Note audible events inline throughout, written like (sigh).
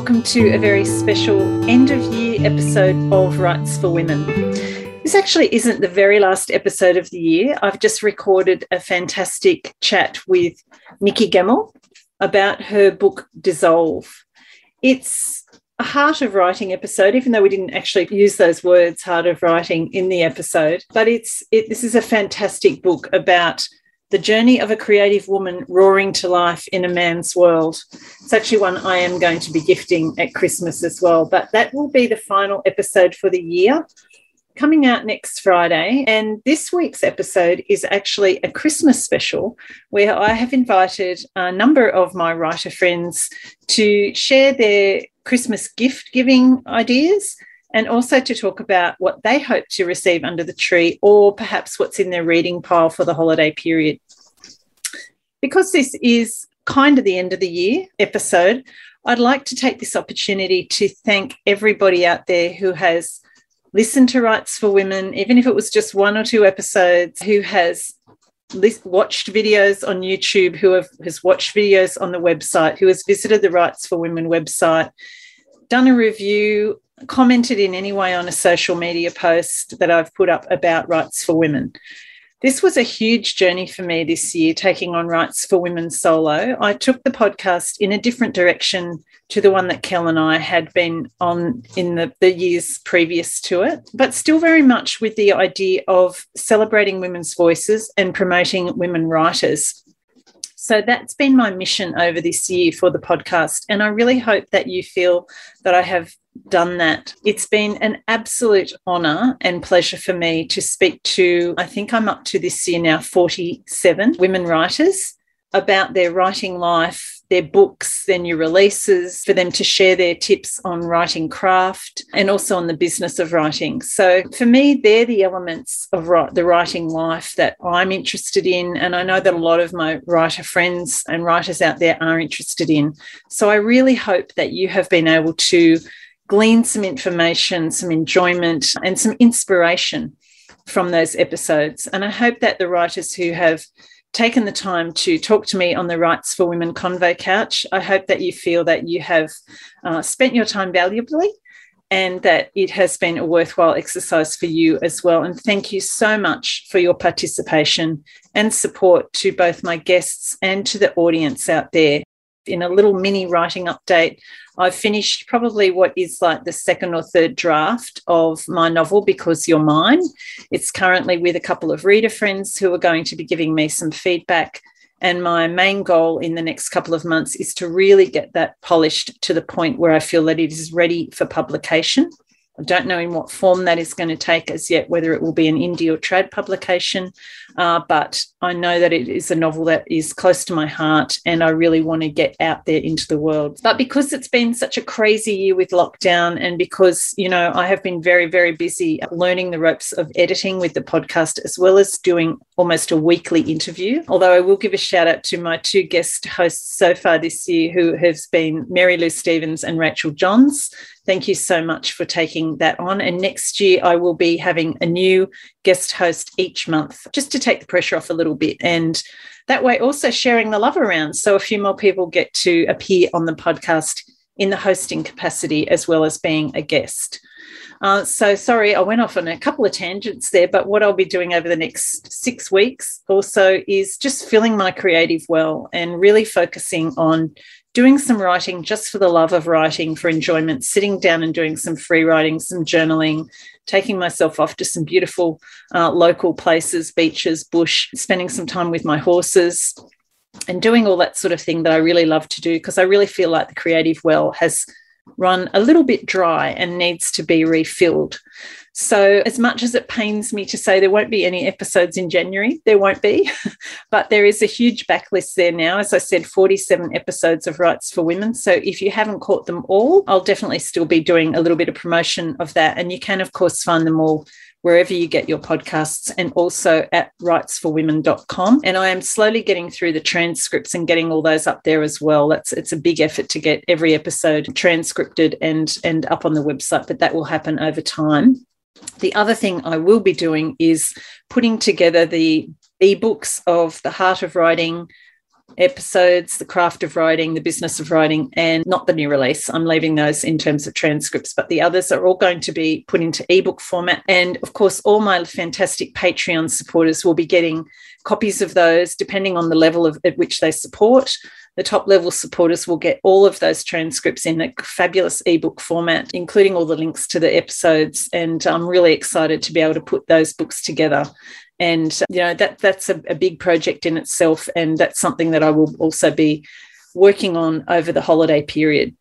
welcome to a very special end of year episode of Writes for Women. This actually isn't the very last episode of the year. I've just recorded a fantastic chat with Nikki Gemmell about her book Dissolve. It's a heart of writing episode, even though we didn't actually use those words, heart of writing, in the episode. But it's it, this is a fantastic book about the Journey of a Creative Woman Roaring to Life in a Man's World. It's actually one I am going to be gifting at Christmas as well, but that will be the final episode for the year. Coming out next Friday. And this week's episode is actually a Christmas special where I have invited a number of my writer friends to share their Christmas gift giving ideas and also to talk about what they hope to receive under the tree or perhaps what's in their reading pile for the holiday period. Because this is kind of the end of the year episode, I'd like to take this opportunity to thank everybody out there who has listened to Writes for Women, even if it was just one or two episodes, who has watched videos on YouTube, who have, has watched videos on the website, who has visited the Writes for Women website, done a review, commented in any way on a social media post that I've put up about writes for Women. This was a huge journey for me this year, taking on Writes for Women solo. I took the podcast in a different direction to the one that Kel and I had been on in the, the years previous to it, but still very much with the idea of celebrating women's voices and promoting women writers. So that's been my mission over this year for the podcast. And I really hope that you feel that I have done that. It's been an absolute honour and pleasure for me to speak to, I think I'm up to this year now, 47 women writers about their writing life, their books, their new releases, for them to share their tips on writing craft and also on the business of writing. So for me, they're the elements of the writing life that I'm interested in. And I know that a lot of my writer friends and writers out there are interested in. So I really hope that you have been able to glean some information, some enjoyment, and some inspiration from those episodes. And I hope that the writers who have taken the time to talk to me on the Writes for Women Convo Couch, I hope that you feel that you have uh, spent your time valuably and that it has been a worthwhile exercise for you as well. And thank you so much for your participation and support to both my guests and to the audience out there. In a little mini writing update, I've finished probably what is like the second or third draft of my novel, Because You're Mine. It's currently with a couple of reader friends who are going to be giving me some feedback. And my main goal in the next couple of months is to really get that polished to the point where I feel that it is ready for publication. I don't know in what form that is going to take as yet, whether it will be an indie or trad publication, uh, but I know that it is a novel that is close to my heart and I really want to get out there into the world. But because it's been such a crazy year with lockdown and because, you know, I have been very, very busy learning the ropes of editing with the podcast as well as doing almost a weekly interview. Although I will give a shout out to my two guest hosts so far this year, who have been Mary Lou Stephens and Rachel Johns. Thank you so much for taking that on. And next year, I will be having a new guest host each month just to take the pressure off a little bit. And that way, also sharing the love around. So a few more people get to appear on the podcast in the hosting capacity as well as being a guest. Uh, so sorry, I went off on a couple of tangents there, but what I'll be doing over the next six weeks also is just filling my creative well and really focusing on doing some writing just for the love of writing, for enjoyment, sitting down and doing some free writing, some journaling, taking myself off to some beautiful uh, local places, beaches, bush, spending some time with my horses, and doing all that sort of thing that I really love to do because I really feel like the creative well has run a little bit dry and needs to be refilled. So, as much as it pains me to say there won't be any episodes in January, there won't be, (laughs) but there is a huge backlist there now. As I said, 47 episodes of Writes for Women. So, if you haven't caught them all, I'll definitely still be doing a little bit of promotion of that. And you can, of course, find them all wherever you get your podcasts and also at writesforwomen.com. And I am slowly getting through the transcripts and getting all those up there as well. That's it's a big effort to get every episode transcripted and and up on the website, but that will happen over time. The other thing I will be doing is putting together the ebooks of The Heart of Writing, episodes, The Craft of Writing, The Business of Writing, and not the new release. I'm leaving those in terms of transcripts, but the others are all going to be put into ebook format. And of course, all my fantastic Patreon supporters will be getting copies of those depending on the level of at which they support. The top level supporters will get all of those transcripts in a fabulous ebook format, including all the links to the episodes. And I'm really excited to be able to put those books together and you know that that's a, a big project in itself and that's something that i will also be working on over the holiday period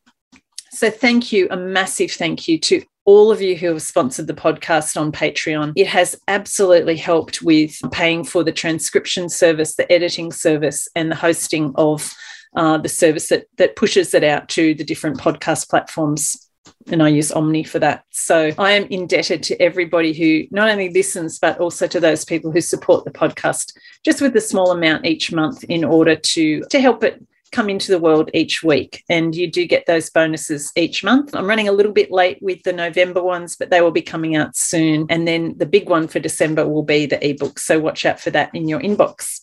so thank you a massive thank you to all of you who have sponsored the podcast on Patreon. It has absolutely helped with paying for the transcription service, the editing service, and the hosting of uh, the service that, that pushes it out to the different podcast platforms and I use Omny for that. So I am indebted to everybody who not only listens, but also to those people who support the podcast just with a small amount each month in order to, to help it come into the world each week. And you do get those bonuses each month. I'm running a little bit late with the November ones, but they will be coming out soon. And then the big one for December will be the ebook. So watch out for that in your inbox.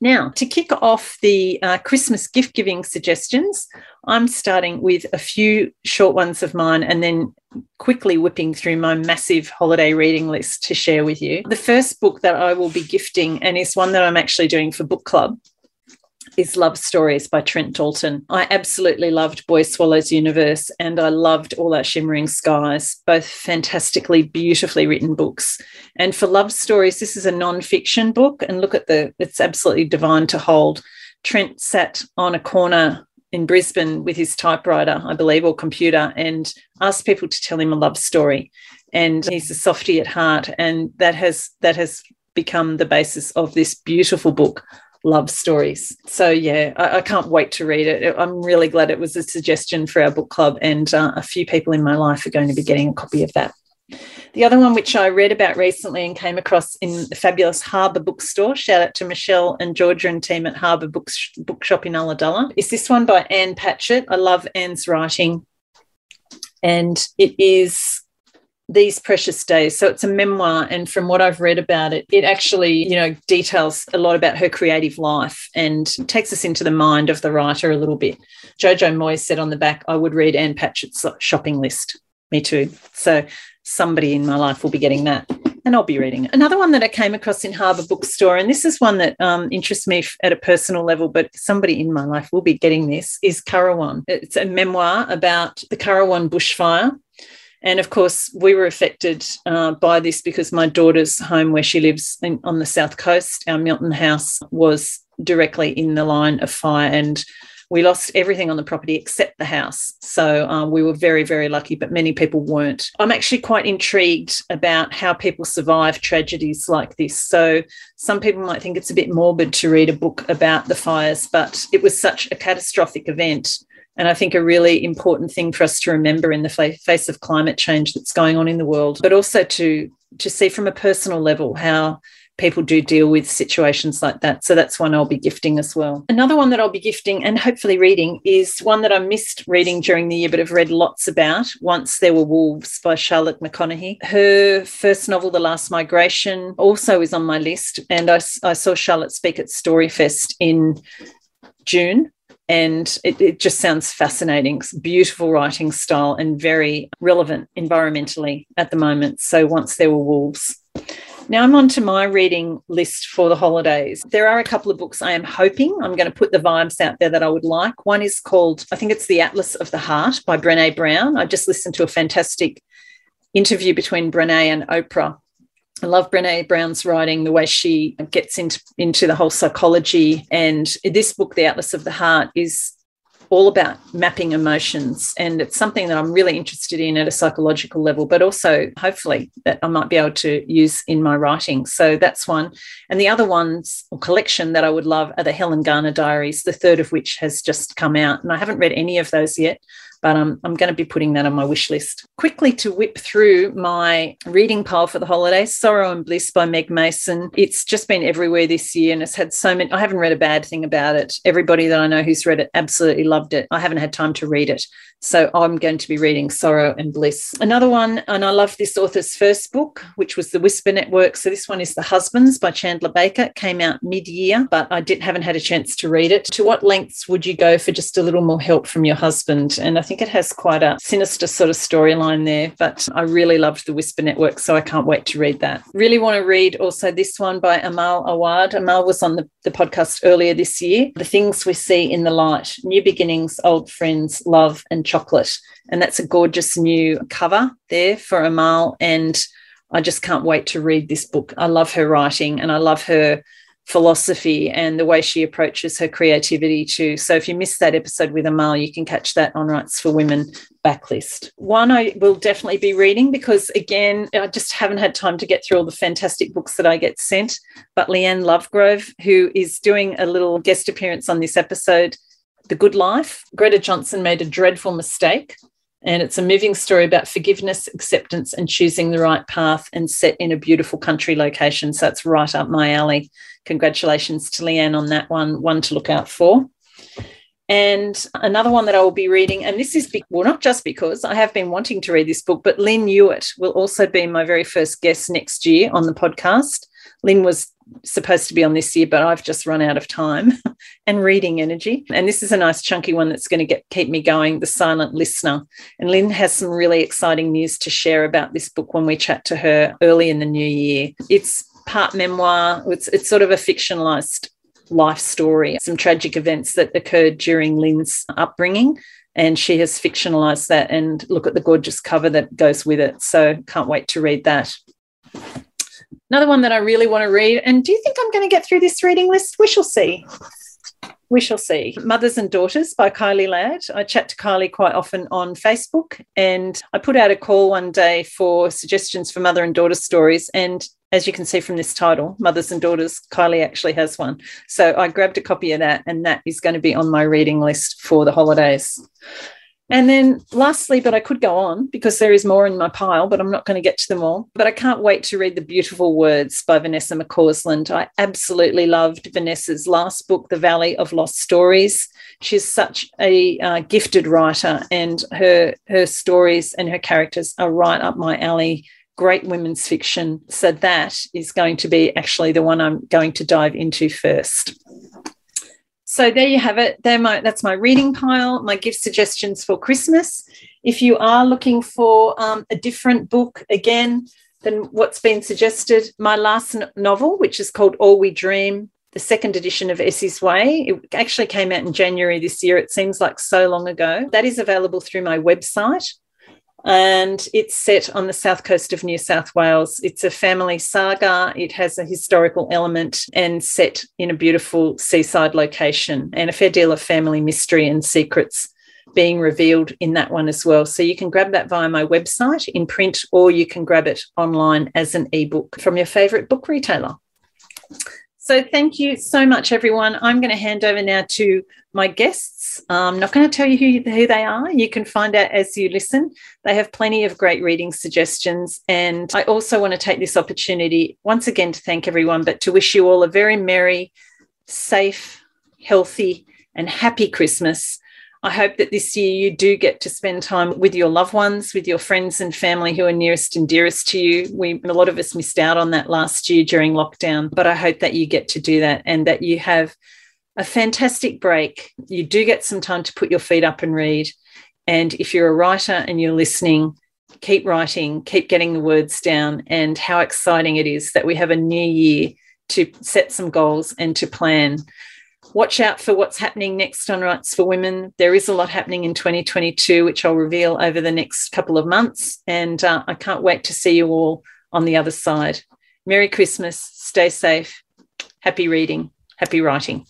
Now, to kick off the uh, Christmas gift giving suggestions, I'm starting with a few short ones of mine and then quickly whipping through my massive holiday reading list to share with you. The first book that I will be gifting, and is one that I'm actually doing for book club, is Love Stories by Trent Dalton. I absolutely loved Boy Swallows Universe and I loved All Our Shimmering Skies, both fantastically, beautifully written books. And for Love Stories, this is a non-fiction book. And look at the, it's absolutely divine to hold. Trent sat on a corner in Brisbane with his typewriter, I believe, or computer, and asked people to tell him a love story. And he's a softy at heart, and that has that has become the basis of this beautiful book love stories. So, yeah, I, I, can't wait to read it. I'm really glad it was a suggestion for our book club, and uh, a few people in my life are going to be getting a copy of that. The other one, which I read about recently and came across in the fabulous Harbour Bookstore, shout out to Michelle and Georgia and team at Harbour Books, Bookshop in Ulladulla, is this one by Ann Patchett. I love Ann's writing. And it is these precious days. So it's a memoir, and from what I've read about it, it actually, you know, details a lot about her creative life and takes us into the mind of the writer a little bit. Jojo Moyes said on the back, I would read ann Patchett's shopping list. Me too. So somebody in my life will be getting that. And I'll be reading it. Another one that I came across in Harbour Bookstore, and this is one that um, interests me at a personal level, but somebody in my life will be getting this, is Currowan. It's a memoir about the Currowan bushfire and of course, we were affected uh, by this because my daughter's home, where she lives in, on the south coast, our Milton house, was directly in the line of fire. And we lost everything on the property except the house. So um, we were very, very lucky, but many people weren't. I'm actually quite intrigued about how people survive tragedies like this. So some people might think it's a bit morbid to read a book about the fires, but it was such a catastrophic event and I think a really important thing for us to remember in the face of climate change that's going on in the world, but also to to see from a personal level how people do deal with situations like that. So that's one I'll be gifting as well. Another one that I'll be gifting and hopefully reading is one that I missed reading during the year, but have read lots about. Once There Were Wolves by Charlotte McConaghy. Her first novel, The Last Migration, also is on my list. And I, I saw Charlotte speak at Storyfest in June and it, it, just sounds fascinating. Beautiful writing style and very relevant environmentally at the moment. So, once there were wolves. Now I'm on to my reading list for the holidays. There are a couple of books I am hoping I'm going to put the vibes out there that I would like. One is called, I think it's The Atlas of the Heart by Brene Brown. I just listened to a fantastic interview between Brene and Oprah I love Brene Brown's writing, the way she gets into, into the whole psychology. And this book, The Atlas of the Heart, is all about mapping emotions. And it's something that I'm really interested in at a psychological level, but also hopefully that I might be able to use in my writing. So that's one. And the other ones or collection that I would love are the Helen Garner diaries, the third of which has just come out. And I haven't read any of those yet. But um, I'm going to be putting that on my wish list. Quickly to whip through my reading pile for the holidays Sorrow and Bliss by Meg Mason. It's just been everywhere this year and it's had so many. I haven't read a bad thing about it. Everybody that I know who's read it absolutely loved it. I haven't had time to read it. So I'm going to be reading Sorrow and Bliss. Another one, and I love this author's first book, which was The Whisper Network. So this one is The Husbands by Chandler Baker. It came out mid year, but I did, haven't had a chance to read it. To what lengths would you go for just a little more help from your husband? And I think it has quite a sinister sort of storyline there, but I really loved The Whisper Network. So I can't wait to read that. Really want to read also this one by Amal Awad. Amal was on the, the podcast earlier this year. The Things We See in the Light New Beginnings, Old Friends, Love, and chocolate. And that's a gorgeous new cover there for Amal. And I just can't wait to read this book. I love her writing and I love her philosophy and the way she approaches her creativity too. So if you missed that episode with Amal, you can catch that on Writes for Women backlist. One I will definitely be reading because again, I just haven't had time to get through all the fantastic books that I get sent. But Leanne Lovegrove, who is doing a little guest appearance on this episode, the Good Life. Greta Johnson made a dreadful mistake. And it's a moving story about forgiveness, acceptance, and choosing the right path and set in a beautiful country location. So it's right up my alley. Congratulations to Leanne on that one, one to look out for. And another one that I will be reading, and this is, well, not just because I have been wanting to read this book, but Lynn Hewitt will also be my very first guest next year on the podcast. Lynn was supposed to be on this year, but I've just run out of time (laughs) and reading energy. And this is a nice chunky one that's going to get keep me going. The Silent Listener. And Lynn has some really exciting news to share about this book when we chat to her early in the new year. It's part memoir. It's it's sort of a fictionalized life story, some tragic events that occurred during Lynn's upbringing. And she has fictionalized that and look at the gorgeous cover that goes with it. So can't wait to read that. Another one that I really want to read. And do you think I'm going to get through this reading list? We shall see. We shall see. Mothers and Daughters by Kylie Ladd. I chat to Kylie quite often on Facebook, and I put out a call one day for suggestions for mother and daughter stories. And as you can see from this title, Mothers and Daughters, Kylie actually has one. So I grabbed a copy of that, and that is going to be on my reading list for the holidays. And then lastly, but I could go on because there is more in my pile, but I'm not going to get to them all. But I can't wait to read The Beautiful Words by Vanessa McCausland. I absolutely loved Vanessa's last book, The Valley of Lost Stories. She's such a uh, gifted writer, and her her stories and her characters are right up my alley. Great women's fiction. So that is going to be actually the one I'm going to dive into first. So there you have it. There my, that's my reading pile, my gift suggestions for Christmas. If you are looking for um, a different book, again, than what's been suggested, my last novel, which is called All We Dream, the second edition of Essie's Way. It actually came out in January this year. It seems like so long ago. That is available through my website and it's set on the south coast of New South Wales. It's a family saga. It has a historical element and set in a beautiful seaside location, and a fair deal of family mystery and secrets being revealed in that one as well. So you can grab that via my website in print, or you can grab it online as an ebook from your favorite book retailer. So thank you so much, everyone. I'm going to hand over now to my guests. I'm not going to tell you who, who they are. You can find out as you listen. They have plenty of great reading suggestions. And I also want to take this opportunity once again to thank everyone, but to wish you all a very merry, safe, healthy, and happy Christmas. I hope that this year you do get to spend time with your loved ones, with your friends and family who are nearest and dearest to you. We a lot of us missed out on that last year during lockdown, but I hope that you get to do that and that you have a fantastic break. You do get some time to put your feet up and read. And if you're a writer and you're listening, keep writing, keep getting the words down, and how exciting it is that we have a new year to set some goals and to plan watch out for what's happening next on Writes for Women. There is a lot happening in 2022, which I'll reveal over the next couple of months. And uh, I can't wait to see you all on the other side. Merry Christmas. Stay safe. Happy reading. Happy writing.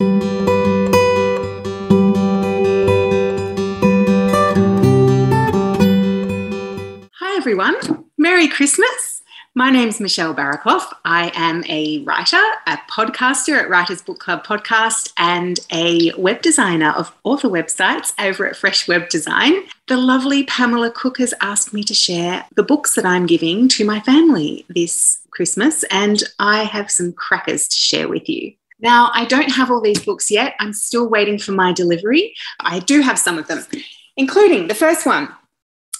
Hi, everyone. Merry Christmas. My name's Michelle Barraclough. I am a writer, a podcaster at Writers Book Club Podcast, and a web designer of author websites over at Fresh Web Design. The lovely Pamela Cook has asked me to share the books that I'm giving to my family this Christmas, and I have some crackers to share with you. Now, I don't have all these books yet. I'm still waiting for my delivery. I do have some of them, including the first one,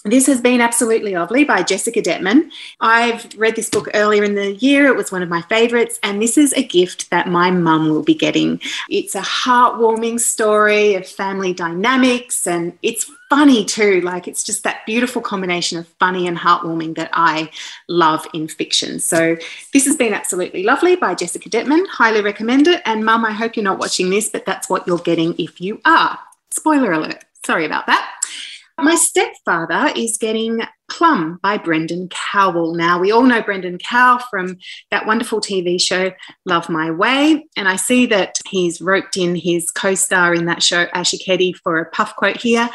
this has been absolutely lovely by Jessica Dettmann. I've read this book earlier in the year. It was one of my favorites, and this is a gift that my mum will be getting. It's a heartwarming story of family dynamics, and it's funny too. Like it's just that beautiful combination of funny and heartwarming that I love in fiction. So this has been absolutely lovely by Jessica Dettmann. Highly recommend it. And mum, I hope you're not watching this, but that's what you're getting if you are. Spoiler alert. Sorry about that. My stepfather is getting Plum by Brendan Cowell. Now, we all know Brendan Cowell from that wonderful TV show, Love My Way. And I see that he's roped in his co star in that show, Asher Keddie, for a puff quote here.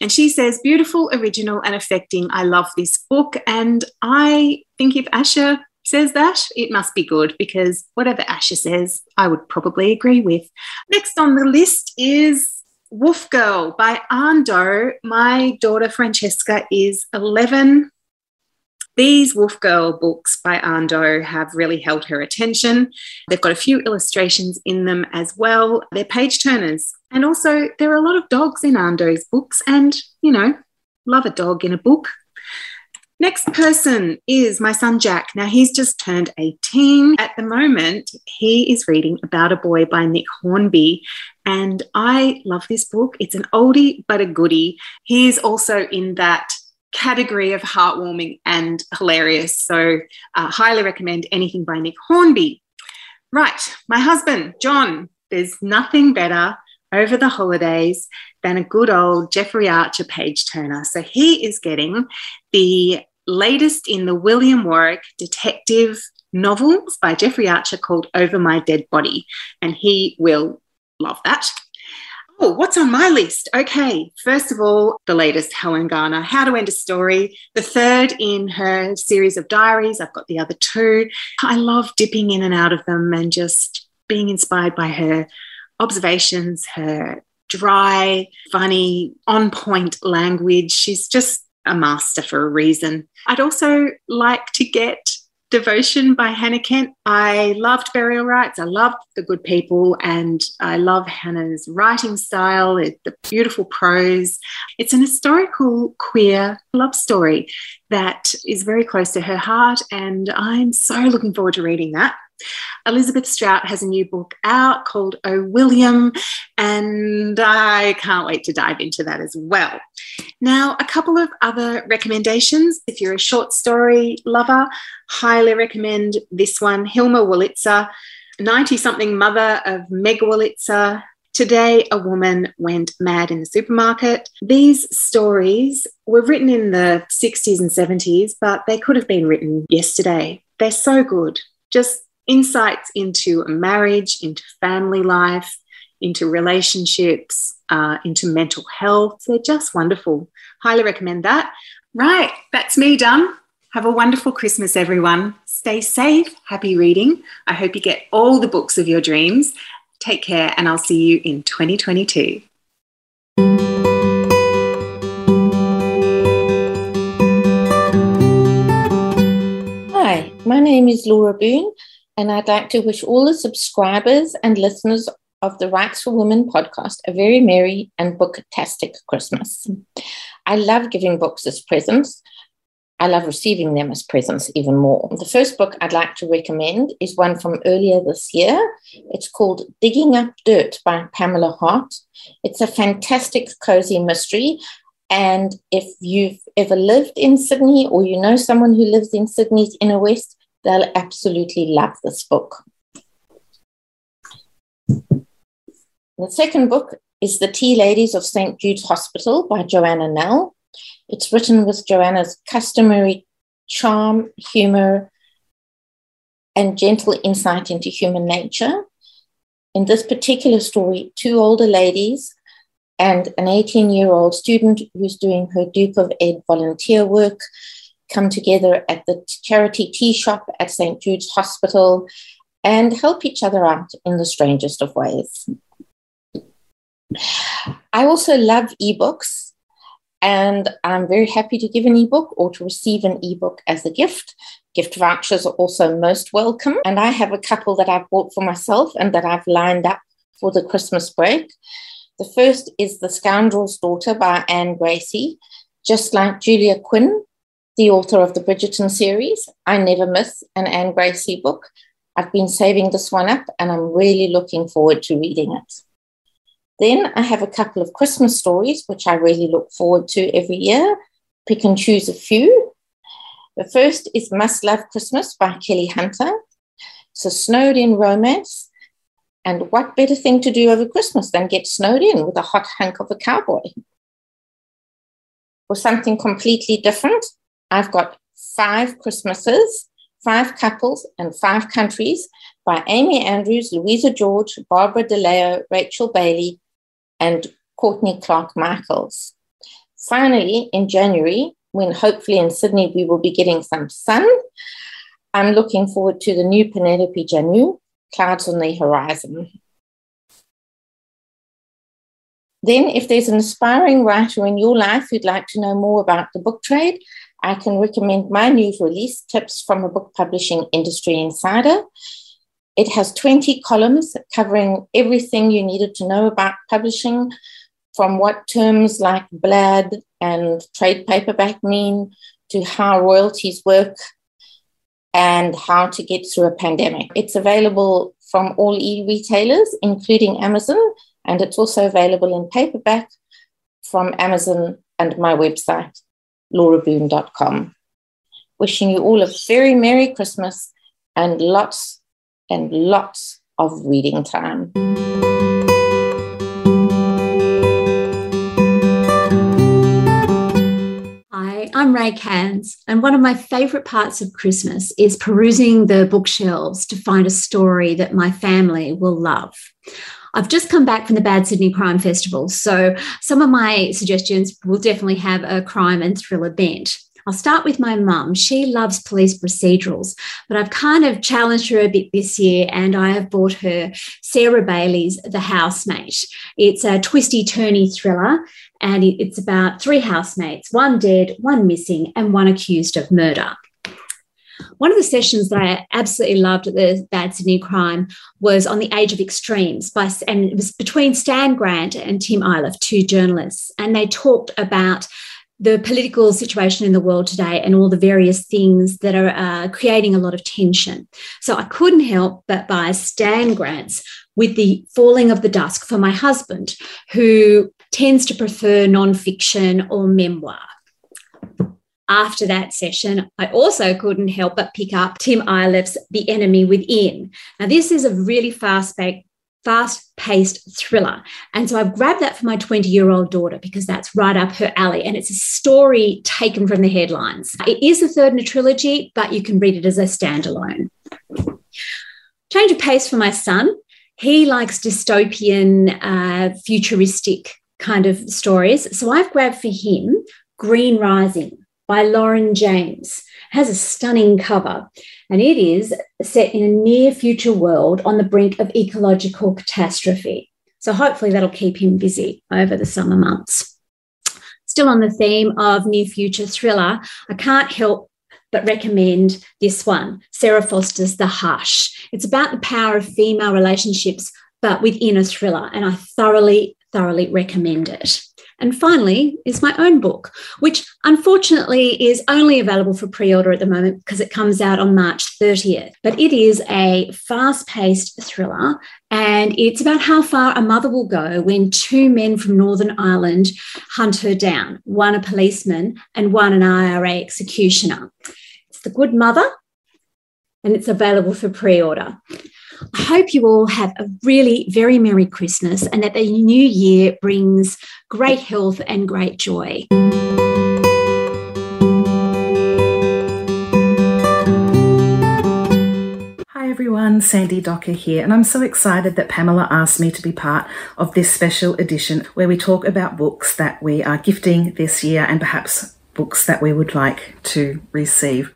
And she says, Beautiful, original, and affecting. I love this book. And I think if Asher says that, it must be good because whatever Asher says, I would probably agree with. Next on the list is Wolf Girl by Anh Do. My daughter Francesca is 11. These Wolf Girl books by Anh Do have really held her attention. They've got a few illustrations in them as well. They're page turners. And also, there are a lot of dogs in Anh Do's books, and you know, love a dog in a book. Next person is my son Jack. Now he's just turned 18. At the moment, he is reading About a Boy by Nick Hornby. And I love this book. It's an oldie but a goodie. He's also in that category of heartwarming and hilarious. So, uh, highly recommend anything by Nick Hornby. Right, my husband, John. There's nothing better over the holidays than a good old Jeffrey Archer page turner. So he is getting the latest in the William Warwick detective novels by Jeffrey Archer called Over My Dead Body. And he will love that. Oh, what's on my list? Okay, first of all, the latest Helen Garner, How to End a Story, the third in her series of diaries. I've got the other two. I love dipping in and out of them and just being inspired by her observations, her dry, funny, on point language. She's just a master for a reason. I'd also like to get Devotion by Hannah Kent. I loved Burial Rites. I loved The Good People, and I love Hannah's writing style, the beautiful prose. It's an historical queer love story that is very close to her heart, and I'm so looking forward to reading that. Elizabeth Strout has a new book out called Oh William, and I can't wait to dive into that as well. Now, a couple of other recommendations. If you're a short story lover, highly recommend this one Hilma Wolitzer, 90 something mother of Meg Wolitzer. Today, a woman went mad in the supermarket. These stories were written in the 60s and 70s, but they could have been written yesterday. They're so good. Just insights into marriage, into family life, into relationships, uh, into mental health. They're just wonderful. Highly recommend that. Right, that's me done. Have a wonderful Christmas, everyone. Stay safe. Happy reading. I hope you get all the books of your dreams. Take care, and I'll see you in 2022. Hi, my name is Laura Boone and I'd like to wish all the subscribers and listeners of the Writes for Women podcast a very merry and booktastic Christmas. I love giving books as presents. I love receiving them as presents even more. The first book I'd like to recommend is one from earlier this year. It's called Digging Up Dirt by Pamela Hart. It's a fantastic, cozy mystery. And if you've ever lived in Sydney or you know someone who lives in Sydney's inner west, They'll absolutely love this book. The second book is The Tea Ladies of St. Jude's Hospital by Joanna Nell. It's written with Joanna's customary charm, humor, and gentle insight into human nature. In this particular story, two older ladies and an 18 year old student who's doing her Duke of Ed volunteer work come together at the charity tea shop at St. Jude's Hospital, and help each other out in the strangest of ways. I also love ebooks, and I'm very happy to give an ebook or to receive an ebook as a gift. Gift vouchers are also most welcome, and I have a couple that I've bought for myself and that I've lined up for the Christmas break. The first is The Scoundrel's Daughter by Anne Gracie. Just like Julia Quinn, the author of the Bridgerton series, I never miss an Anne Gracie book. I've been saving this one up and I'm really looking forward to reading it. Then I have a couple of Christmas stories, which I really look forward to every year. Pick and choose a few. The first is Must Love Christmas by Kelly Hunter. It's a snowed in romance. And what better thing to do over Christmas than get snowed in with a hot hunk of a cowboy? For something completely different, I've got Five Christmases, Five Couples, and Five Countries by Amy Andrews, Louisa George, Barbara DeLeo, Rachel Bailey, and Courtney Clark Michaels. Finally, in January, when hopefully in Sydney we will be getting some sun, I'm looking forward to the new Penelope Janu, Clouds on the Horizon. Then, if there's an aspiring writer in your life who'd like to know more about the book trade, I can recommend my new release, Tips from a Book Publishing Industry Insider. It has 20 columns covering everything you needed to know about publishing, from what terms like BLAD and trade paperback mean to how royalties work and how to get through a pandemic. It's available from all e retailers, including Amazon, and it's also available in paperback from Amazon and my website, lauraboone.com. Wishing you all a very Merry Christmas and lots and lots of reading time. Hi, I'm Rae Cairns, and one of my favourite parts of Christmas is perusing the bookshelves to find a story that my family will love. I've just come back from the Bad Sydney Crime Festival, so some of my suggestions will definitely have a crime and thriller bent. I'll start with my mum. She loves police procedurals, but I've kind of challenged her a bit this year and I have bought her Sarah Bailey's The Housemate. It's a twisty turny thriller and it's about three housemates one dead, one missing, and one accused of murder. One of the sessions that I absolutely loved at the Bad Sydney Crime was on the Age of Extremes by, and it was between Stan Grant and Tim Ayliffe, two journalists, and they talked about the political situation in the world today and all the various things that are uh, creating a lot of tension. So I couldn't help but buy Stan Grant's with the falling of the dusk for my husband, who tends to prefer nonfiction or memoir after that session, I also couldn't help but pick up Tim Ayliffe's The Enemy Within. Now, this is a really fast fast paced thriller. And so I've grabbed that for my 20 year old daughter because that's right up her alley. And it's a story taken from the headlines. It is the third in a trilogy, but you can read it as a standalone. Change of pace for my son. He likes dystopian, uh, futuristic kind of stories. So I've grabbed for him Green Rising by Lauren James. Has a stunning cover, and it is set in a near future world on the brink of ecological catastrophe. So hopefully that'll keep him busy over the summer months. Still on the theme of near future thriller, I can't help but recommend this one Sarah Foster's The Hush. It's about the power of female relationships, but within a thriller, and I thoroughly, thoroughly recommend it. And finally, is my own book, which unfortunately is only available for pre order at the moment because it comes out on March 30th. But it is a fast paced thriller and it's about how far a mother will go when two men from Northern Ireland hunt her down one a policeman and one an IRA executioner. It's The Good Mother and it's available for pre order. I hope you all have a really very Merry Christmas and that the new year brings great health and great joy. Hi everyone, Sandie Docker here, and I'm so excited that Pamela asked me to be part of this special edition where we talk about books that we are gifting this year and perhaps books that we would like to receive.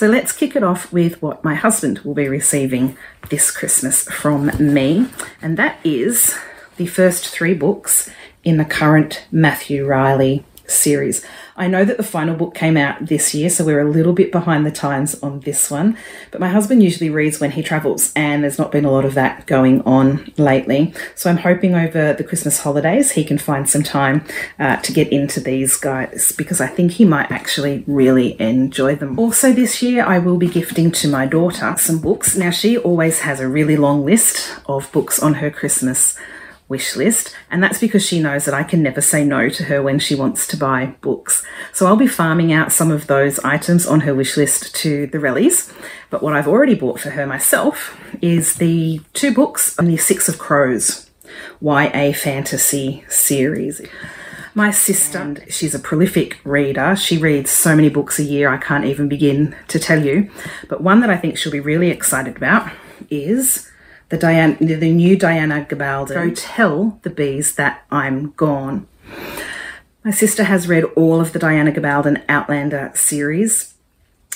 So let's kick it off with what my husband will be receiving this Christmas from me, and that is the first three books in the current Matthew Reilly series. I know that the final book came out this year, so we're a little bit behind the times on this one. But my husband usually reads when he travels, and there's not been a lot of that going on lately. So I'm hoping over the Christmas holidays he can find some time uh, to get into these guys because I think he might actually really enjoy them. Also, this year I will be gifting to my daughter some books. Now, she always has a really long list of books on her Christmas wish list, and that's because she knows that I can never say no to her when she wants to buy books. So I'll be farming out some of those items on her wish list to the Rellies. But what I've already bought for her myself is the two books on the Six of Crows YA fantasy series. My sister, she's a prolific reader. She reads so many books a year, I can't even begin to tell you. But one that I think she'll be really excited about is the Diana, the new Diana Gabaldon. Go tell the bees that I'm gone. My sister has read all of the Diana Gabaldon Outlander series,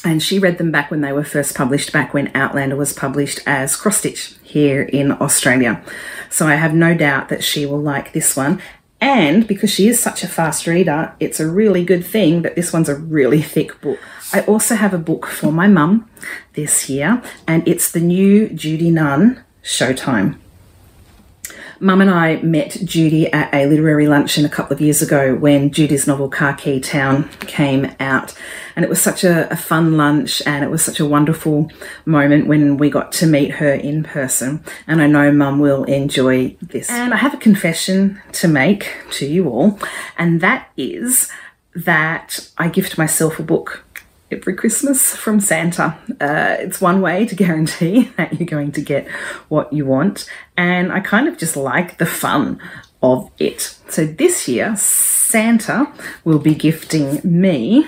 and she read them back when they were first published, back when Outlander was published as cross stitch here in Australia. So I have no doubt that she will like this one. And because she is such a fast reader, it's a really good thing that this one's a really thick book. I also have a book for my mum this year, and it's the new Judy Nunn Showtime. Mum and I met Judy at a literary luncheon a couple of years ago when Judy's novel Khaki Town came out. And it was such a, a, fun lunch and it was such a wonderful moment when we got to meet her in person. And I know Mum will enjoy this. And I have a confession to make to you all, and that is that I gift myself a book every Christmas from Santa. Uh, it's one way to (laughs) guarantee that you're going to get what you want, and I kind of just like the fun of it. So this year, Santa will be gifting me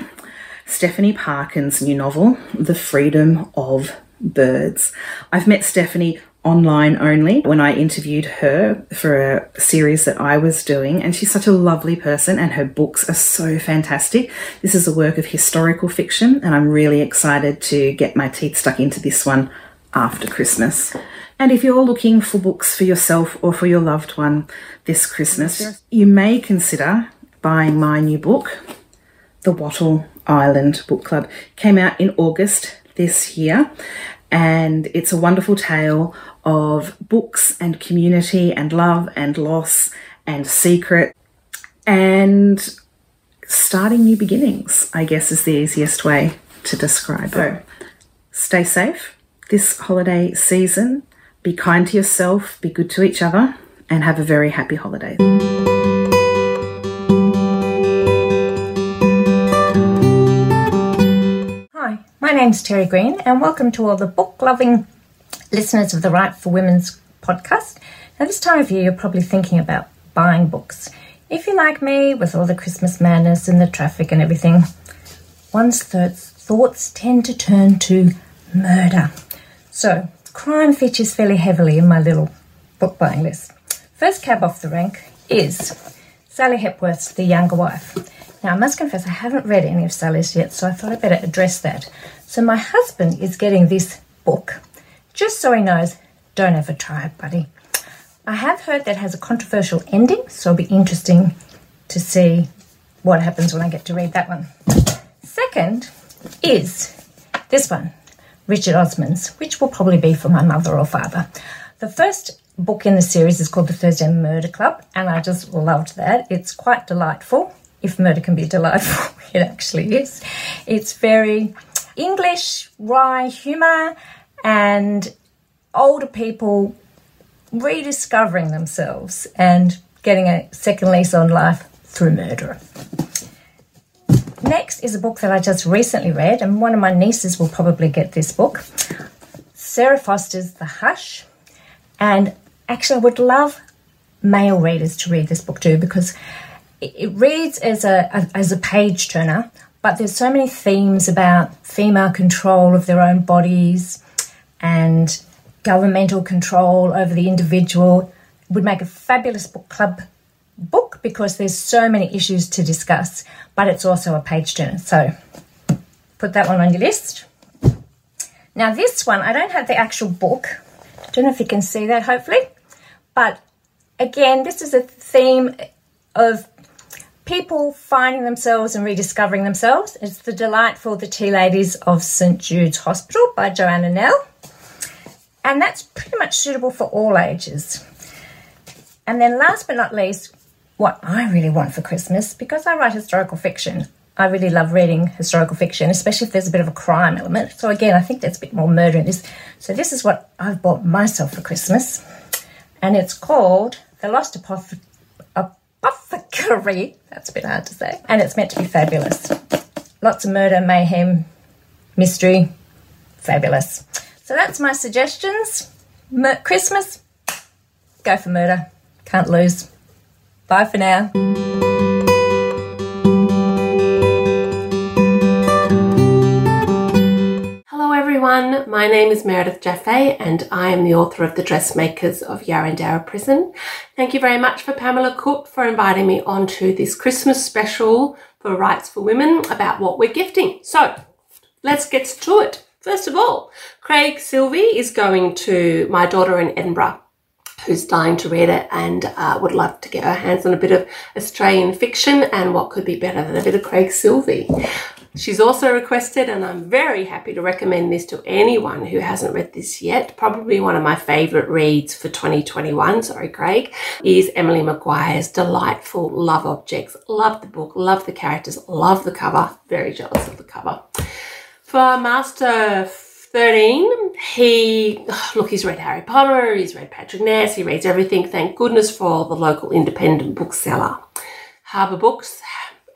Stephanie Parkyn's new novel, The Freedom of Birds. I've met Stephanie online only when I interviewed her for a series that I was doing. And she's such a lovely person, and her books are so fantastic. This is a work of historical fiction, and I'm really excited to get my teeth stuck into this one after Christmas. And if you're looking for books for yourself or for your loved one this Christmas, you may consider buying my new book, The Wattle Island Book Club. Came out in August this year, and it's a wonderful tale of books and community and love and loss and secret and starting new beginnings, I guess is the easiest way to describe it. Stay safe this holiday season. Be kind to yourself, be good to each other, and have a very happy holiday. Hi, my name's Terry Green, and welcome to all the book loving listeners of the Right for Women's podcast. Now, this time of year, you're probably thinking about buying books. If you're like me, with all the Christmas madness and the traffic and everything, one's th- thoughts tend to turn to murder. So, crime features fairly heavily in my little book buying list. First cab off the rank is Sally Hepworth's The Younger Wife. Now, I must confess, I haven't read any of Sally's yet, so I thought I'd better address that. So, my husband is getting this book just so he knows, don't ever try it, buddy. I have heard that has a controversial ending, so it'll be interesting to see what happens when I get to read that one. Second is this one, Richard Osman's, which will probably be for my mother or father. The first book in the series is called The Thursday Murder Club, and I just loved that. It's quite delightful. If murder can be delightful, (laughs) it actually is. It's very English, wry humour, and older people rediscovering themselves and getting a second lease on life through murder. Next is a book that I just recently read, and one of my nieces will probably get this book Sarah Foster's The Hush. And actually, I would love male readers to read this book too because it reads as a, as a page turner, but there's so many themes about female control of their own bodies and governmental control over the individual would make a fabulous book club book because there's so many issues to discuss, but it's also a page turner. So put that one on your list. Now, this one, I don't have the actual book. I don't know if you can see that, hopefully. But again, this is a theme of people finding themselves and rediscovering themselves. It's The Delightful The Tea Ladies of St. Jude's Hospital by Joanna Nell. And that's pretty much suitable for all ages. And then, last but not least, what I really want for Christmas, because I write historical fiction, I really love reading historical fiction, especially if there's a bit of a crime element. So, again, I think there's a bit more murder in this. So, this is what I've bought myself for Christmas. And it's called The Lost Apothe- Apothecary. That's a bit hard to say. And it's meant to be fabulous. Lots of murder, mayhem, mystery. Fabulous. So, that's my suggestions. Mur- Christmas, go for murder. Can't lose. Bye for now. Hello, everyone. My name is Meredith Jaffe, and I am the author of The Dressmakers of Yarrandarrah Prison. Thank you very much for Pamela Cook for inviting me onto this Christmas special for Writes for Women about what we're gifting. So, let's get to it. First of all, Craig Silvey is going to my daughter in Edinburgh who's dying to read it and uh, would love to get her hands on a bit of Australian fiction. And what could be better than a bit of Craig Silvey? She's also requested, and I'm very happy to recommend this to anyone who hasn't read this yet. Probably one of my favourite reads for 2021, sorry, Craig, is Emily Maguire's Delightful Love Objects. Love the book, love the characters, love the cover. Very jealous of the cover. For Master 13, he, (sighs) look, he's read Harry Potter, he's read Patrick Ness, he reads everything. Thank goodness for the local independent bookseller. Harbour Books,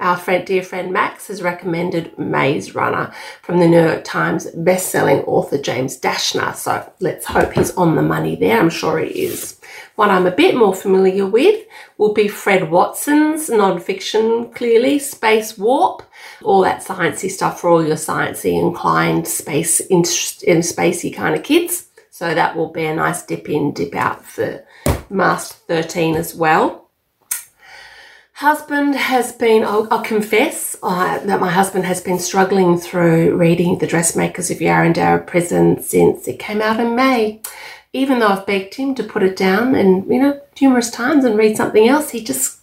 our friend, dear friend Max has recommended Maze Runner from the New York Times best-selling author James Dashner. So let's hope he's on the money there. I'm sure he is. One I'm a bit more familiar with will be Fred Watson's non-fiction, clearly, Space Warp. All that sciencey stuff for all your sciencey inclined space in spacey kind of kids. So that will be a nice dip in, dip out for Master 13 as well. Husband has been, I'll, I'll confess uh, that my husband has been struggling through reading The Dressmakers of Yarrandarrah Prison since it came out in May. Even though I've begged him to put it down and, you know, numerous times and read something else, he just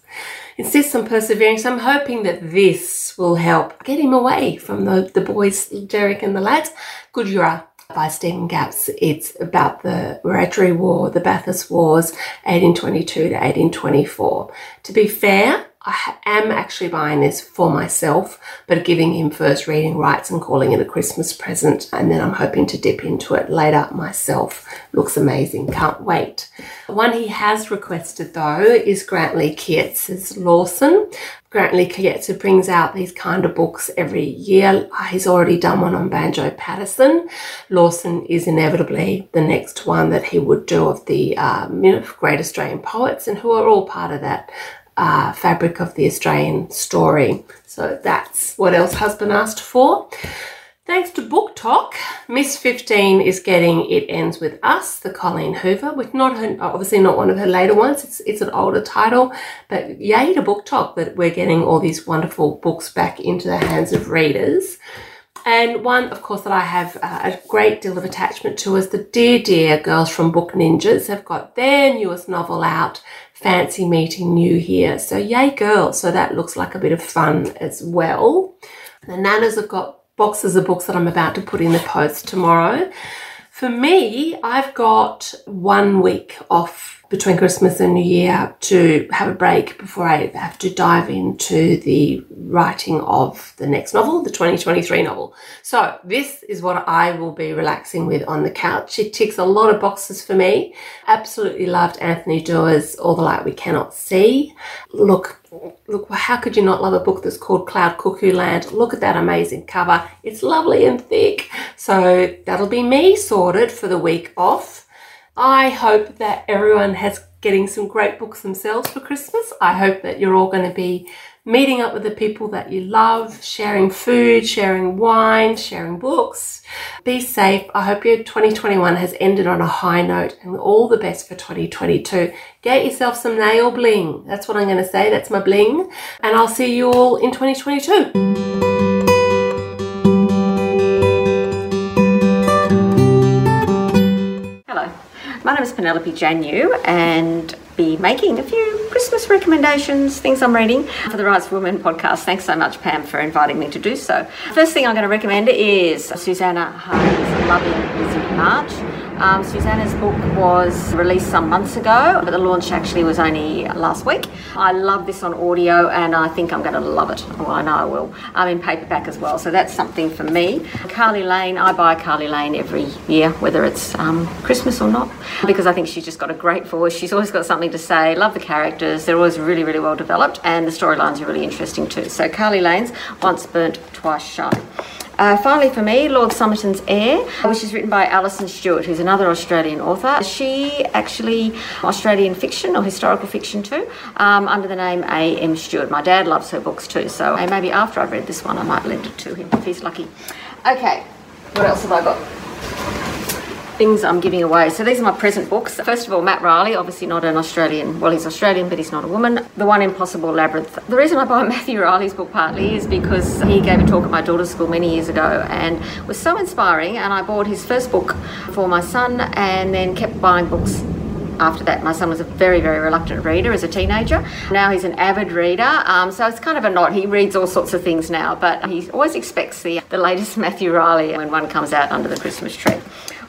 insists on persevering. So I'm hoping that this will help get him away from the, the boys, Derek and the lads. Gudyarra by Stephen Gapps. It's about the Wiradjuri War, the Bathurst Wars, 1822 to 1824. To be fair, I am actually buying this for myself, but giving him first reading rights and calling it a Christmas present. And then I'm hoping to dip into it later myself. Looks amazing. Can't wait. The one he has requested though is Grantlee Kieza's Lawson. Grantlee Kieza brings out these kind of books every year. He's already done one on Banjo Paterson. Lawson is inevitably the next one that he would do of the um, great Australian poets and who are all part of that uh, fabric of the Australian story. So that's what else husband asked for. Thanks to BookTok, Miss 15 is getting It Ends With Us, the Colleen Hoover, with not her, obviously not one of her later ones, it's, it's an older title, but yay to BookTok that we're getting all these wonderful books back into the hands of readers. And one, of course, that I have uh, a great deal of attachment to is the Dear Dear Girls from Book Ninjas have got their newest novel out, Fancy Meeting You Here. So yay girls. So that looks like a bit of fun as well. The Nanas have got boxes of books that I'm about to put in the post tomorrow. For me, I've got one week off between Christmas and New Year to have a break before I have to dive into the writing of the next novel, the 2023 novel. So, this is what I will be relaxing with on the couch. It ticks a lot of boxes for me. Absolutely loved Anthony Doerr's All the Light We Cannot See. Look, look, how could you not love a book that's called Cloud Cuckoo Land? Look at that amazing cover. It's lovely and thick. So, that'll be me sorted for the week off. I hope that everyone has getting some great books themselves for Christmas. I hope that you're all going to be meeting up with the people that you love, sharing food, sharing wine, sharing books. Be safe. I hope your 2021 has ended on a high note and all the best for 2022. Get yourself some nail bling. That's what I'm going to say. That's my bling. And I'll see you all in 2022. My name is Penelope Janu and be making a few Christmas recommendations, things I'm reading for the Writes for Women podcast. Thanks so much, Pam, for inviting me to do so. First thing I'm going to recommend is Susanna Hardy's Loving Lizzie March. Um, Susanna's book was released some months ago, but the launch actually was only last week. I love this on audio and I think I'm going to love it. Well, I know I will. I'm in paperback as well, so that's something for me. Karly Lane, I buy Karly Lane every year, whether it's um, Christmas or not, because I think she's just got a great voice. She's always got something to say. Love the characters, they're always really, really well developed, and the storylines are really interesting too. So, Karly Lane's Once Burnt, Twice Shy. Uh, finally, for me, Lord Somerton's Heir, which is written by Alison Stuart, who's another Australian author. She actually Australian fiction or historical fiction too, um, under the name A. M. Stuart. My dad loves her books too, so maybe after I've read this one, I might lend it to him if he's lucky. Okay, what else have I got? Things I'm giving away. So these are my present books. First of all, Matt Reilly, obviously not an Australian. Well, he's Australian, but he's not a woman. The One Impossible Labyrinth. The reason I buy (laughs) Matthew Reilly's book partly is because he gave a talk at my daughter's school many years ago and was so inspiring. And I bought his first book for my son and then kept buying books after that. My son was a very, very reluctant reader as a teenager. Now he's an avid reader, um, so it's kind of a knot. He reads all sorts of things now, but he always expects the, the latest (laughs) Matthew Reilly when one comes out under the Christmas tree.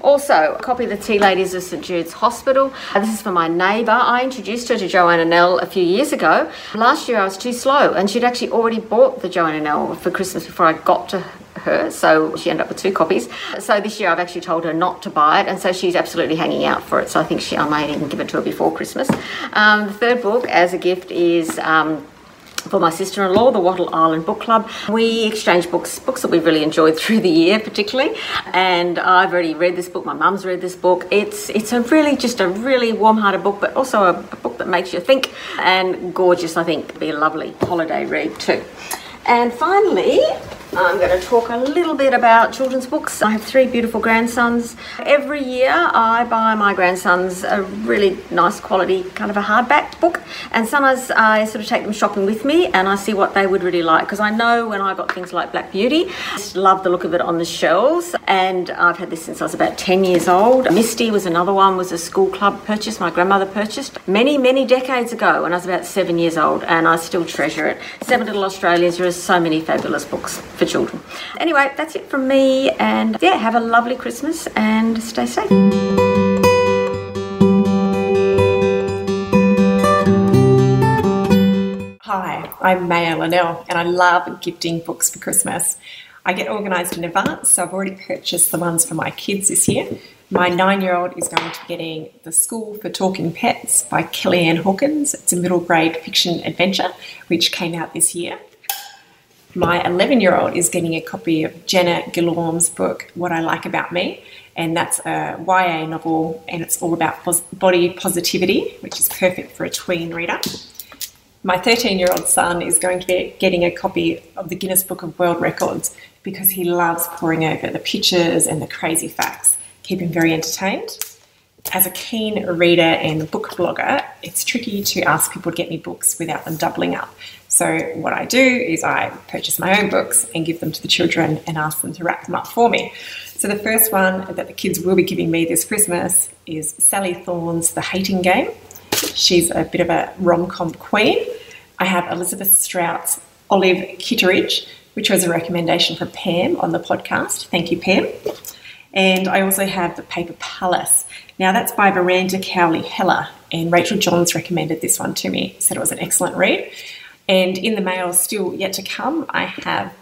Also, a copy of the Tea Ladies of St Jude's Hospital. Uh, this is for my neighbour. I introduced her to Joanna Nell a few years ago. Last year I was too slow, and she'd actually already bought the Joanna Nell for Christmas before I got to her, so she ended up with two copies. So this year I've actually told her not to buy it, and so she's absolutely hanging out for it. So I think she I might even give it to her before Christmas. Um, the third book as a gift is. Um, for my sister-in-law, the Wattle Island Book Club. We exchange books, books that we've really enjoyed (laughs) through the year, particularly. And I've already read this book. My mum's read this book. It's it's a really just a really warm-hearted book, but also a, a book that makes you think and gorgeous. I think be a lovely holiday read too. And finally, I'm going to talk a little bit about children's books. I have three beautiful grandsons. Every year I buy my grandsons a really nice quality kind of a hardback book and sometimes I sort of take them shopping with me and I see what they would really like because I know when I got things like Black Beauty, I just love the look of it on the shelves and I've had this since I was about 10 years old. Misty was another one, was a school club purchase my grandmother purchased many, many decades ago when I was about seven years old and I still treasure it. Seven Little Australians, there are so many fabulous books for children. Anyway, that's it from me, and yeah, have a lovely Christmas and stay safe. Hi, I'm Maya Linnell, and I love gifting books for Christmas. I get organised in advance, so I've already purchased the ones for my kids this year. My nine year old is going to be getting The School for Talking Pets by Kellyanne Hawkins. It's a middle grade fiction adventure which came out this year my 11 year old is getting a copy of Jenna Guillaume's book, What I Like About Me, and that's a YA novel and it's all about pos- body positivity, which is perfect for a tween reader. My 13 year old son is going to be getting a copy of the Guinness Book of World Records because he loves poring over the pictures and the crazy facts, keep him very entertained. As a keen reader and book blogger, it's tricky to ask people to get me books without them doubling up. So, what I do is I purchase my own books and give them to the children and ask them to wrap them up for me. So, the first one that the kids will be giving me this Christmas is Sally Thorne's The Hating Game. She's a bit of a rom com queen. I have Elizabeth Strout's Olive Kitteridge, which was a recommendation from Pam on the podcast. Thank you, Pam. And I also have The Paper Palace. Now, that's by Miranda Cowley Heller, and Rachel Johns recommended this one to me, said it was an excellent read. And in the mail, still yet to come, I have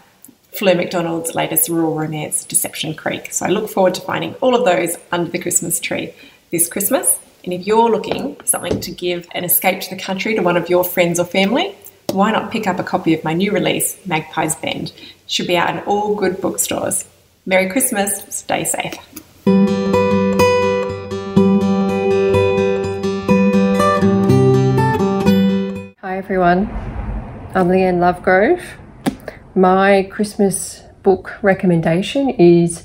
Fleur McDonald's latest rural romance, Deception Creek. So I look forward to finding all of those under the Christmas tree this Christmas. And if you're looking for something to give an escape to the country to one of your friends or family, why not pick up a copy of my new release, Magpie's Bend? It should be out in all good bookstores. Merry Christmas, stay safe. Hi everyone. I'm Leanne Lovegrove. My Christmas book recommendation is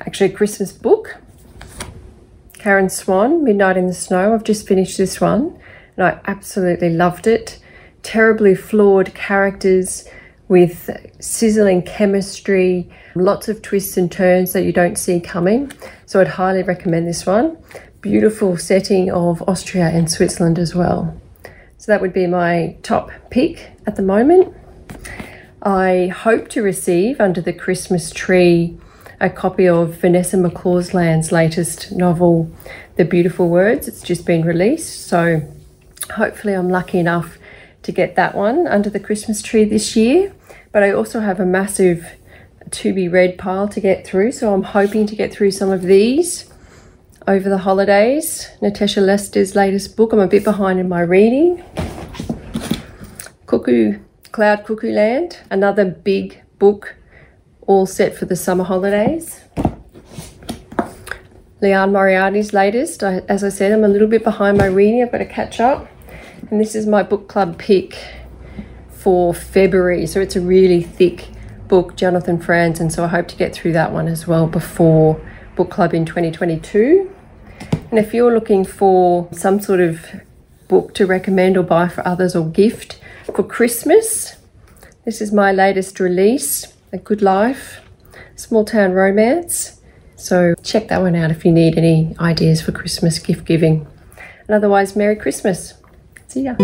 actually a Christmas book. Karen Swan, Midnight in the Snow. I've just finished this one and I absolutely loved it. Terribly flawed characters with sizzling chemistry, lots of twists and turns that you don't see coming. So I'd highly recommend this one. Beautiful setting of Austria and Switzerland as well. So that would be my top pick at the moment. I hope to receive under the Christmas tree a copy of Vanessa McCausland's latest novel, The Beautiful Words. It's just been released, so hopefully I'm lucky enough to get that one under the Christmas tree this year. But I also have a massive to be read pile to get through, so I'm hoping to get through some of these over the holidays. Natasha Lester's latest book. I'm a bit behind in my reading. Cuckoo, Cloud Cuckoo Land, another big book all set for the summer holidays. Liane Moriarty's latest. I, as I said, I'm a little bit behind my reading. I've got to catch up. And this is my book club pick for February. So it's a really thick book, Jonathan Franzen. And so I hope to get through that one as well before book club in 2022. And if you're looking for some sort of book to recommend or buy for others or gift for Christmas, this is my latest release, A Good Life, Small Town Romance. So check that one out if you need any ideas for Christmas gift giving. And otherwise, Merry Christmas. See ya.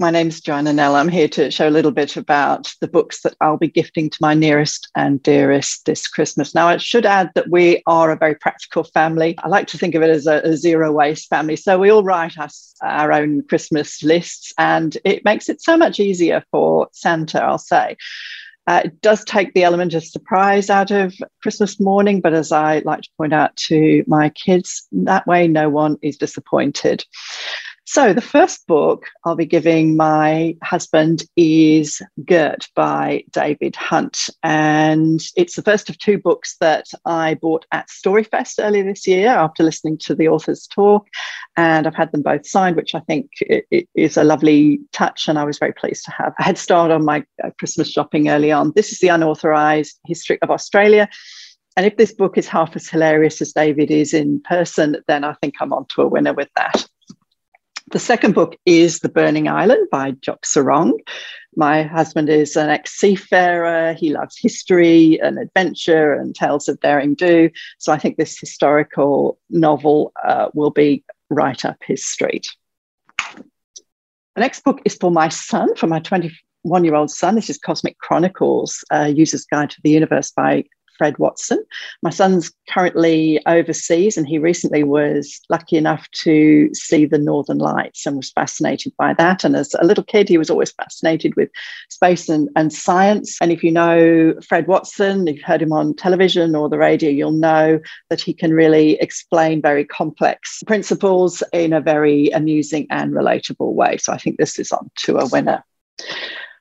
My name is Joanna Nell. I'm here to show a little bit about the books that I'll be gifting to my nearest and dearest this Christmas. Now, I should add that we are a very practical family. I like to think of it as a, a zero waste family. So we all write us our own Christmas lists, and it makes it so much easier for Santa, I'll say. Uh, it does take the element of surprise out of Christmas morning, but as I like to point out to my kids, that way no one is disappointed. So, the first book I'll be giving my husband is Girt by David Hunt. And it's the first of two books that I bought at Storyfest earlier this year after listening to the author's talk. And I've had them both signed, which I think is a lovely touch. And I was very pleased to have a head start on my uh, Christmas shopping early on. This is the unauthorized history of Australia. And if this book is half as hilarious as David is in person, then I think I'm on to a winner with that. The second book is The Burning Island by Jock Serong. My husband is an ex seafarer. He loves history and adventure and tales of daring do. So I think this historical novel uh, will be right up his street. The next book is for my son, for my 21 year old son. This is Cosmic Chronicles, uh, User's Guide to the Universe by Fred Watson. My son's currently overseas, and he recently was lucky enough to see the Northern Lights and was fascinated by that. And as a little kid, he was always fascinated with space and, and science. And if you know Fred Watson, if you've heard him on television or the radio, you'll know that he can really explain very complex principles in a very amusing and relatable way. So I think this is on to a winner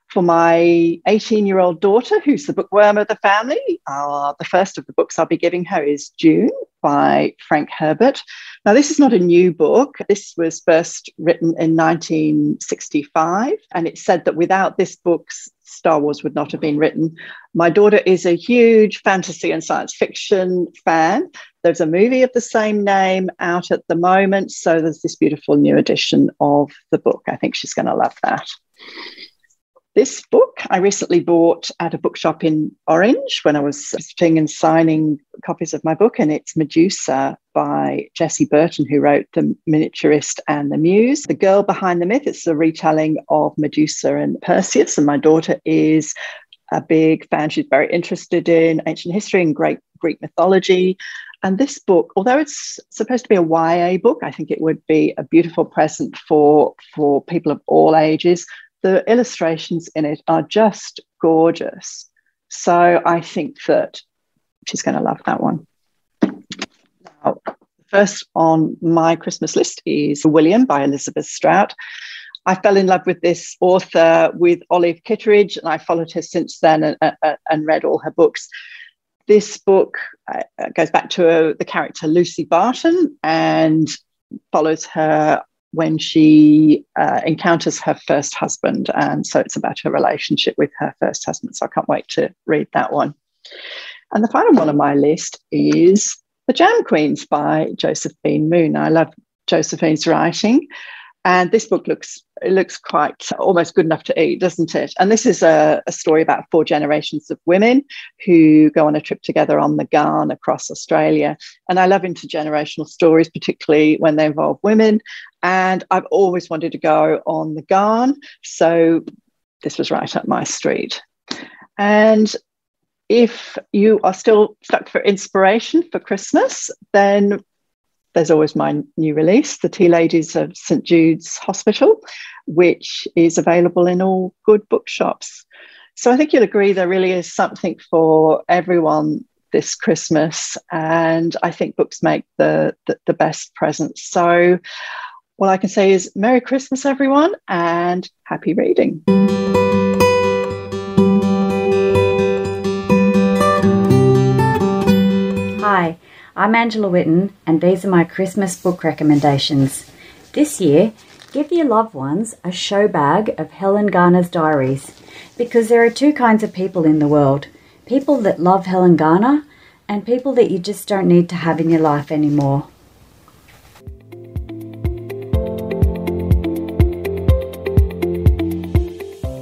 for my 18 year old daughter, who's the bookworm of the family. Uh, the first of the books I'll be giving her is Dune by Frank Herbert. Now, this is not a new book. This was first written in 1965, and it said that without this book, Star Wars would not have been written. My daughter is a huge fantasy and science fiction fan. There's a movie of the same name out at the moment. So there's this beautiful new edition of the book. I think she's going to love that. This book I recently bought at a bookshop in Orange when I was visiting and signing copies of my book, and it's Medusa by Jessie Burton, who wrote The Miniaturist and The Muse. The Girl Behind the Myth, it's a retelling of Medusa and Perseus, and my daughter is a big fan. She's very interested in ancient history and great Greek mythology. And this book, although it's supposed to be a YA book, I think it would be a beautiful present for, for people of all ages the illustrations in it are just gorgeous. So I think that she's going to love that one. Now, first on my Christmas list is William by Elizabeth Strout. I fell in love with this author with Olive Kitteridge, and I followed her since then and, and, read all her books this book uh, goes back to uh, the character Lucy Barton and follows her when she uh, encounters her first husband. And so it's about her relationship with her first husband. So I can't wait to read that one. And the final one on my list is The Jam Queens by Josephine Moon. I love Josephine's writing. And this book looks it looks quite almost good enough to eat, doesn't it? And this is a, a, story about four generations of women who go on a trip together on the Ghan across Australia. And I love intergenerational stories, particularly when they involve women. And I've always wanted to go on the Ghan. So this was right up my street. And if you are still stuck for inspiration for Christmas, then there's always my new release, The Tea Ladies of St Jude's Hospital, which is available in all good bookshops. So I think you'll agree there really is something for everyone this Christmas. And I think books make the, the, the best presents. So all I can say is Merry Christmas, everyone, and happy reading. I'm Angela Witten, and these are my Christmas book recommendations. This year, give your loved ones a show bag of Helen Garner's diaries because there are two kinds of people in the world people that love Helen Garner and people that you just don't need to have in your life anymore.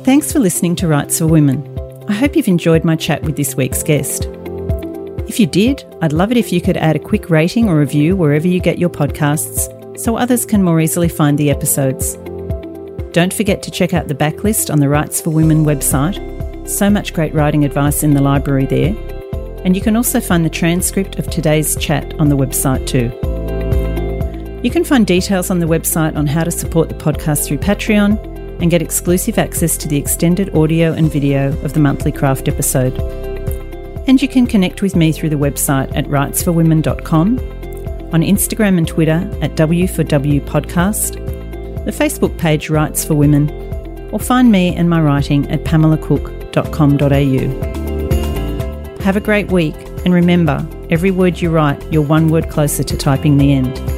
Thanks for listening to Writes for Women. I hope you've enjoyed my chat with this week's guest. If you did, I'd love it if you could add a quick rating or review wherever you get your podcasts so others can more easily find the episodes. Don't forget to check out the backlist on the Writes for Women website. So much great writing advice in the library there. And you can also find the transcript of today's chat on the website too. You can find details on the website on how to support the podcast through Patreon and get exclusive access to the extended audio and video of the monthly craft episode. And you can connect with me through the website at writesforwomen.com, on Instagram and Twitter at W4W Podcast, the Facebook page Writes for Women, or find me and my writing at pamelacook.com.au. Have a great week, and remember, every word you write, you're one word closer to typing the end.